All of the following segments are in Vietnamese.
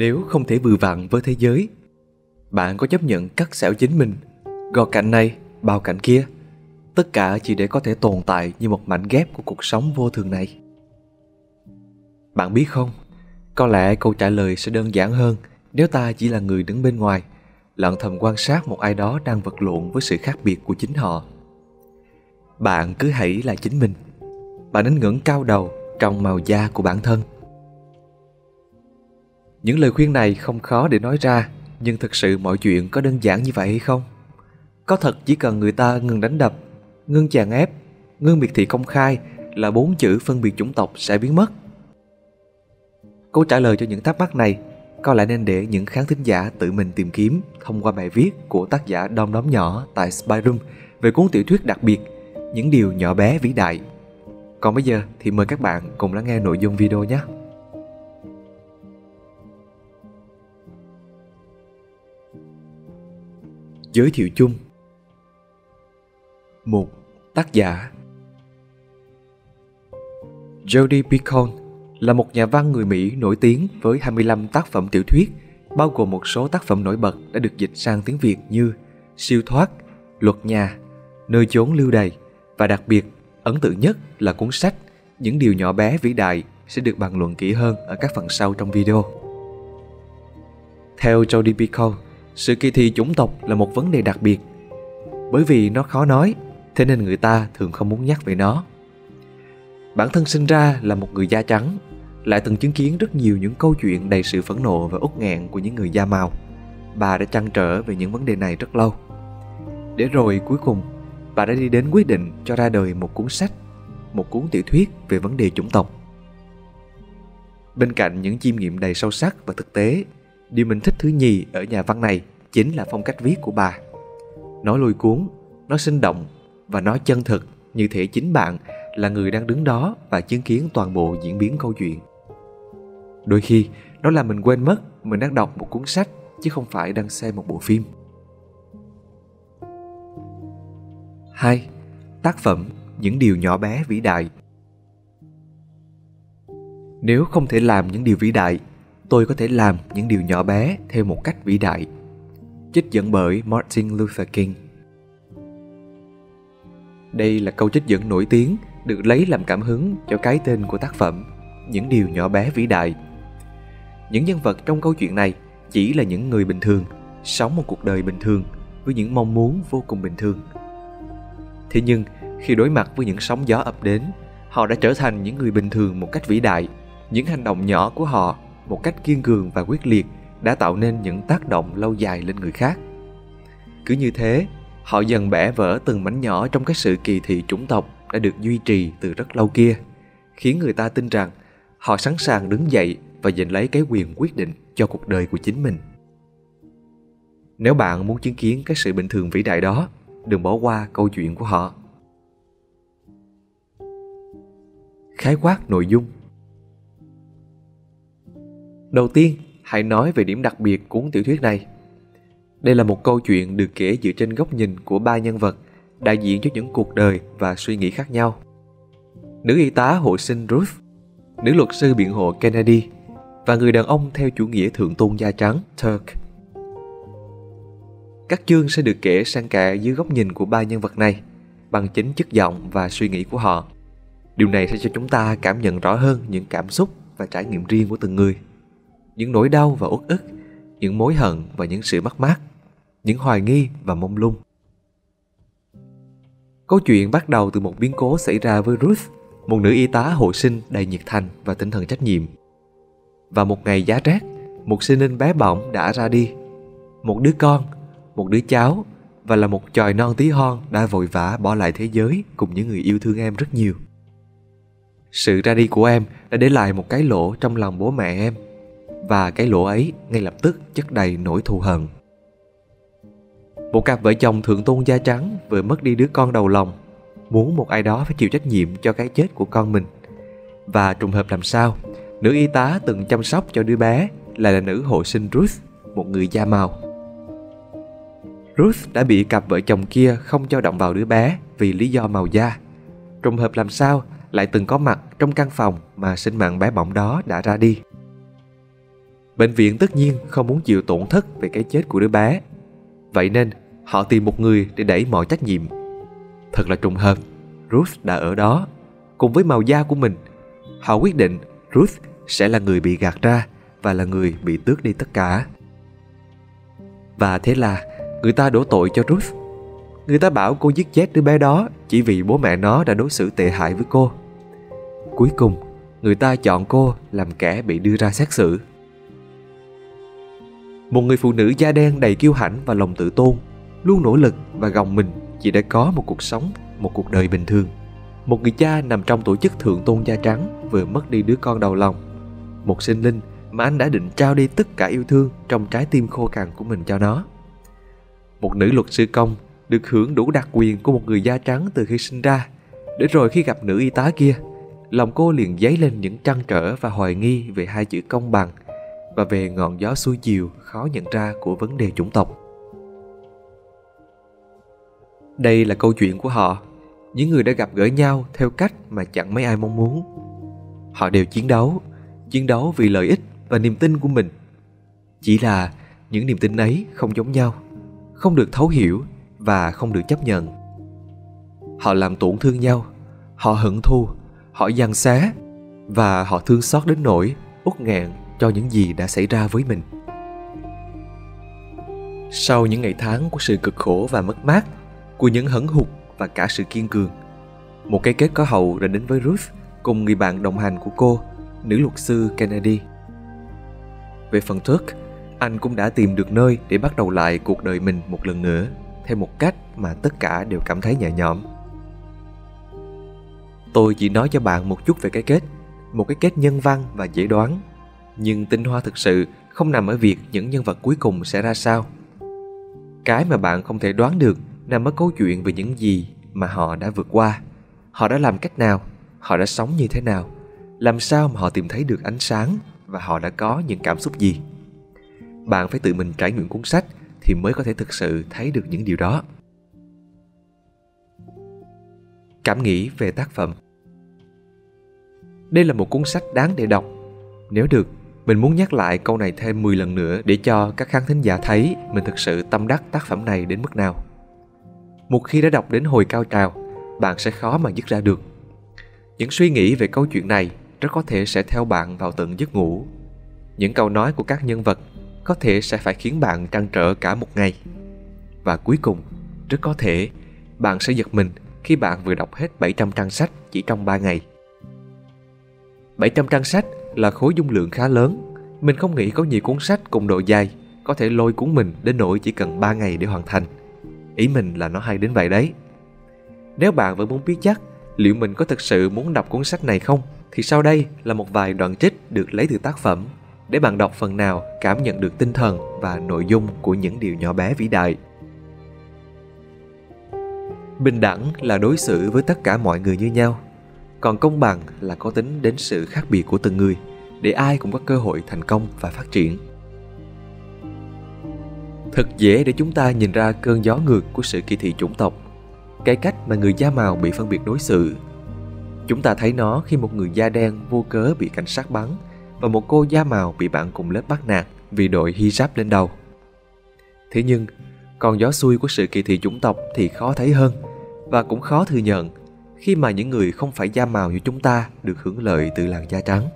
Nếu không thể vừa vặn với thế giới, bạn có chấp nhận cắt xẻo chính mình, gò cạnh này, bao cạnh kia, tất cả chỉ để có thể tồn tại như một mảnh ghép của cuộc sống vô thường này. Bạn biết không, có lẽ câu trả lời sẽ đơn giản hơn nếu ta chỉ là người đứng bên ngoài, lặng thầm quan sát một ai đó đang vật lộn với sự khác biệt của chính họ. Bạn cứ hãy là chính mình. Bạn nên ngẩng cao đầu trong màu da của bản thân. Những lời khuyên này không khó để nói ra, nhưng thực sự mọi chuyện có đơn giản như vậy hay không? Có thật chỉ cần người ta ngừng đánh đập, ngưng chàng ép, ngưng miệt thị công khai là bốn chữ phân biệt chủng tộc sẽ biến mất. Câu trả lời cho những thắc mắc này có lẽ nên để những khán thính giả tự mình tìm kiếm thông qua bài viết của tác giả Đom Đóm Nhỏ tại Spyroom về cuốn tiểu thuyết đặc biệt Những điều nhỏ bé vĩ đại. Còn bây giờ thì mời các bạn cùng lắng nghe nội dung video nhé. Giới thiệu chung một Tác giả Jody Picon là một nhà văn người Mỹ nổi tiếng với 25 tác phẩm tiểu thuyết, bao gồm một số tác phẩm nổi bật đã được dịch sang tiếng Việt như Siêu thoát, Luật nhà, Nơi chốn lưu đày" và đặc biệt ấn tượng nhất là cuốn sách Những điều nhỏ bé vĩ đại sẽ được bàn luận kỹ hơn ở các phần sau trong video. Theo Jody Picon, sự kỳ thị chủng tộc là một vấn đề đặc biệt. Bởi vì nó khó nói, thế nên người ta thường không muốn nhắc về nó. Bản thân sinh ra là một người da trắng, lại từng chứng kiến rất nhiều những câu chuyện đầy sự phẫn nộ và uất nghẹn của những người da màu. Bà đã trăn trở về những vấn đề này rất lâu. Để rồi cuối cùng, bà đã đi đến quyết định cho ra đời một cuốn sách, một cuốn tiểu thuyết về vấn đề chủng tộc. Bên cạnh những chiêm nghiệm đầy sâu sắc và thực tế điều mình thích thứ nhì ở nhà văn này chính là phong cách viết của bà. Nó lôi cuốn, nó sinh động và nó chân thực như thể chính bạn là người đang đứng đó và chứng kiến toàn bộ diễn biến câu chuyện. Đôi khi, nó làm mình quên mất mình đang đọc một cuốn sách chứ không phải đang xem một bộ phim. Hai, tác phẩm những điều nhỏ bé vĩ đại. Nếu không thể làm những điều vĩ đại tôi có thể làm những điều nhỏ bé theo một cách vĩ đại trích dẫn bởi martin luther king đây là câu trích dẫn nổi tiếng được lấy làm cảm hứng cho cái tên của tác phẩm Những điều nhỏ bé vĩ đại. Những nhân vật trong câu chuyện này chỉ là những người bình thường, sống một cuộc đời bình thường với những mong muốn vô cùng bình thường. Thế nhưng, khi đối mặt với những sóng gió ập đến, họ đã trở thành những người bình thường một cách vĩ đại. Những hành động nhỏ của họ một cách kiên cường và quyết liệt đã tạo nên những tác động lâu dài lên người khác. Cứ như thế, họ dần bẻ vỡ từng mảnh nhỏ trong cái sự kỳ thị chủng tộc đã được duy trì từ rất lâu kia, khiến người ta tin rằng họ sẵn sàng đứng dậy và giành lấy cái quyền quyết định cho cuộc đời của chính mình. Nếu bạn muốn chứng kiến cái sự bình thường vĩ đại đó, đừng bỏ qua câu chuyện của họ. Khái quát nội dung Đầu tiên, hãy nói về điểm đặc biệt cuốn tiểu thuyết này. Đây là một câu chuyện được kể dựa trên góc nhìn của ba nhân vật đại diện cho những cuộc đời và suy nghĩ khác nhau. Nữ y tá hộ sinh Ruth, nữ luật sư biện hộ Kennedy và người đàn ông theo chủ nghĩa thượng tôn da trắng Turk. Các chương sẽ được kể sang cả dưới góc nhìn của ba nhân vật này bằng chính chất giọng và suy nghĩ của họ. Điều này sẽ cho chúng ta cảm nhận rõ hơn những cảm xúc và trải nghiệm riêng của từng người. Những nỗi đau và uất ức, những mối hận và những sự mất mát, những hoài nghi và mông lung. Câu chuyện bắt đầu từ một biến cố xảy ra với Ruth, một nữ y tá hộ sinh đầy nhiệt thành và tinh thần trách nhiệm. Và một ngày giá rét, một sinh linh bé bỏng đã ra đi. Một đứa con, một đứa cháu và là một chòi non tí hon đã vội vã bỏ lại thế giới cùng những người yêu thương em rất nhiều. Sự ra đi của em đã để lại một cái lỗ trong lòng bố mẹ em và cái lỗ ấy ngay lập tức chất đầy nỗi thù hận một cặp vợ chồng thượng tôn da trắng vừa mất đi đứa con đầu lòng, muốn một ai đó phải chịu trách nhiệm cho cái chết của con mình. Và trùng hợp làm sao, nữ y tá từng chăm sóc cho đứa bé lại là nữ hộ sinh Ruth, một người da màu. Ruth đã bị cặp vợ chồng kia không cho động vào đứa bé vì lý do màu da. Trùng hợp làm sao lại từng có mặt trong căn phòng mà sinh mạng bé bỏng đó đã ra đi. Bệnh viện tất nhiên không muốn chịu tổn thất về cái chết của đứa bé. Vậy nên họ tìm một người để đẩy mọi trách nhiệm. Thật là trùng hợp, Ruth đã ở đó, cùng với màu da của mình. Họ quyết định Ruth sẽ là người bị gạt ra và là người bị tước đi tất cả. Và thế là người ta đổ tội cho Ruth. Người ta bảo cô giết chết đứa bé đó chỉ vì bố mẹ nó đã đối xử tệ hại với cô. Cuối cùng, người ta chọn cô làm kẻ bị đưa ra xét xử. Một người phụ nữ da đen đầy kiêu hãnh và lòng tự tôn, luôn nỗ lực và gồng mình chỉ để có một cuộc sống, một cuộc đời bình thường. Một người cha nằm trong tổ chức thượng tôn da trắng vừa mất đi đứa con đầu lòng. Một sinh linh mà anh đã định trao đi tất cả yêu thương trong trái tim khô cằn của mình cho nó. Một nữ luật sư công được hưởng đủ đặc quyền của một người da trắng từ khi sinh ra, để rồi khi gặp nữ y tá kia, lòng cô liền dấy lên những trăn trở và hoài nghi về hai chữ công bằng và về ngọn gió xuôi chiều khó nhận ra của vấn đề chủng tộc. Đây là câu chuyện của họ, những người đã gặp gỡ nhau theo cách mà chẳng mấy ai mong muốn. Họ đều chiến đấu, chiến đấu vì lợi ích và niềm tin của mình. Chỉ là những niềm tin ấy không giống nhau, không được thấu hiểu và không được chấp nhận. Họ làm tổn thương nhau, họ hận thù, họ giằng xé và họ thương xót đến nỗi uất nghẹn cho những gì đã xảy ra với mình. Sau những ngày tháng của sự cực khổ và mất mát, của những hấn hụt và cả sự kiên cường, một cái kết có hậu đã đến với Ruth cùng người bạn đồng hành của cô, nữ luật sư Kennedy. Về phần Turk, anh cũng đã tìm được nơi để bắt đầu lại cuộc đời mình một lần nữa theo một cách mà tất cả đều cảm thấy nhẹ nhõm. Tôi chỉ nói cho bạn một chút về cái kết, một cái kết nhân văn và dễ đoán. Nhưng tinh hoa thực sự không nằm ở việc những nhân vật cuối cùng sẽ ra sao. Cái mà bạn không thể đoán được nằm ở câu chuyện về những gì mà họ đã vượt qua. Họ đã làm cách nào, họ đã sống như thế nào, làm sao mà họ tìm thấy được ánh sáng và họ đã có những cảm xúc gì. Bạn phải tự mình trải nghiệm cuốn sách thì mới có thể thực sự thấy được những điều đó. Cảm nghĩ về tác phẩm Đây là một cuốn sách đáng để đọc. Nếu được, mình muốn nhắc lại câu này thêm 10 lần nữa để cho các khán thính giả thấy mình thực sự tâm đắc tác phẩm này đến mức nào. Một khi đã đọc đến hồi cao trào, bạn sẽ khó mà dứt ra được. Những suy nghĩ về câu chuyện này rất có thể sẽ theo bạn vào tận giấc ngủ. Những câu nói của các nhân vật có thể sẽ phải khiến bạn trăn trở cả một ngày. Và cuối cùng, rất có thể bạn sẽ giật mình khi bạn vừa đọc hết 700 trang sách chỉ trong 3 ngày. 700 trang sách là khối dung lượng khá lớn. Mình không nghĩ có nhiều cuốn sách cùng độ dài có thể lôi cuốn mình đến nỗi chỉ cần 3 ngày để hoàn thành. Ý mình là nó hay đến vậy đấy. Nếu bạn vẫn muốn biết chắc liệu mình có thực sự muốn đọc cuốn sách này không, thì sau đây là một vài đoạn trích được lấy từ tác phẩm để bạn đọc phần nào cảm nhận được tinh thần và nội dung của những điều nhỏ bé vĩ đại. Bình đẳng là đối xử với tất cả mọi người như nhau, còn công bằng là có tính đến sự khác biệt của từng người để ai cũng có cơ hội thành công và phát triển. Thật dễ để chúng ta nhìn ra cơn gió ngược của sự kỳ thị chủng tộc, cái cách mà người da màu bị phân biệt đối xử. Chúng ta thấy nó khi một người da đen vô cớ bị cảnh sát bắn và một cô da màu bị bạn cùng lớp bắt nạt vì đội hijab lên đầu. Thế nhưng, còn gió xuôi của sự kỳ thị chủng tộc thì khó thấy hơn và cũng khó thừa nhận khi mà những người không phải da màu như chúng ta được hưởng lợi từ làn da trắng.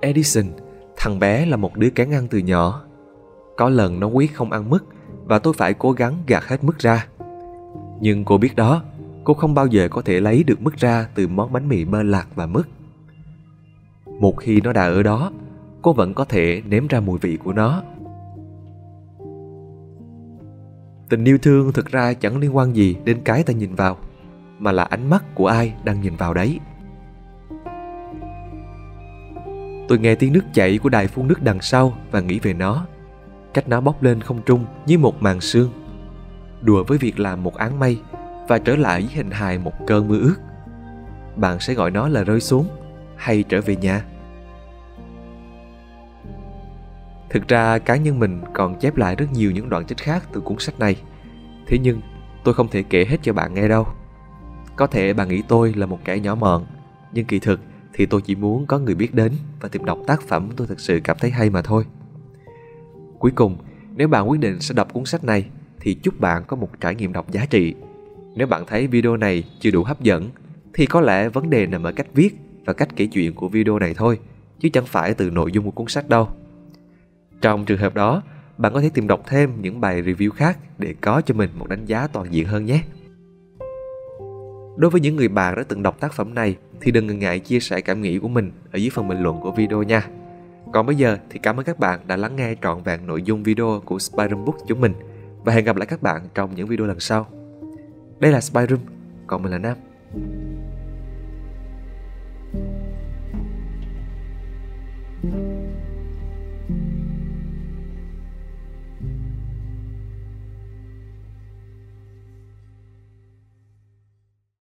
Edison, thằng bé là một đứa kén ăn từ nhỏ. Có lần nó quyết không ăn mứt và tôi phải cố gắng gạt hết mứt ra. Nhưng cô biết đó, cô không bao giờ có thể lấy được mứt ra từ món bánh mì bơ lạc và mứt. Một khi nó đã ở đó, cô vẫn có thể nếm ra mùi vị của nó. Tình yêu thương thực ra chẳng liên quan gì đến cái ta nhìn vào, mà là ánh mắt của ai đang nhìn vào đấy. Tôi nghe tiếng nước chảy của đài phun nước đằng sau và nghĩ về nó. Cách nó bốc lên không trung như một màn sương. Đùa với việc làm một áng mây và trở lại với hình hài một cơn mưa ướt. Bạn sẽ gọi nó là rơi xuống hay trở về nhà thực ra cá nhân mình còn chép lại rất nhiều những đoạn trích khác từ cuốn sách này thế nhưng tôi không thể kể hết cho bạn nghe đâu có thể bạn nghĩ tôi là một kẻ nhỏ mọn nhưng kỳ thực thì tôi chỉ muốn có người biết đến và tìm đọc tác phẩm tôi thực sự cảm thấy hay mà thôi. Cuối cùng, nếu bạn quyết định sẽ đọc cuốn sách này thì chúc bạn có một trải nghiệm đọc giá trị. Nếu bạn thấy video này chưa đủ hấp dẫn thì có lẽ vấn đề nằm ở cách viết và cách kể chuyện của video này thôi, chứ chẳng phải từ nội dung của cuốn sách đâu. Trong trường hợp đó, bạn có thể tìm đọc thêm những bài review khác để có cho mình một đánh giá toàn diện hơn nhé. Đối với những người bạn đã từng đọc tác phẩm này thì đừng ngần ngại chia sẻ cảm nghĩ của mình ở dưới phần bình luận của video nha. Còn bây giờ thì cảm ơn các bạn đã lắng nghe trọn vẹn nội dung video của Spyroom Book chúng mình và hẹn gặp lại các bạn trong những video lần sau. Đây là Spyroom, còn mình là Nam.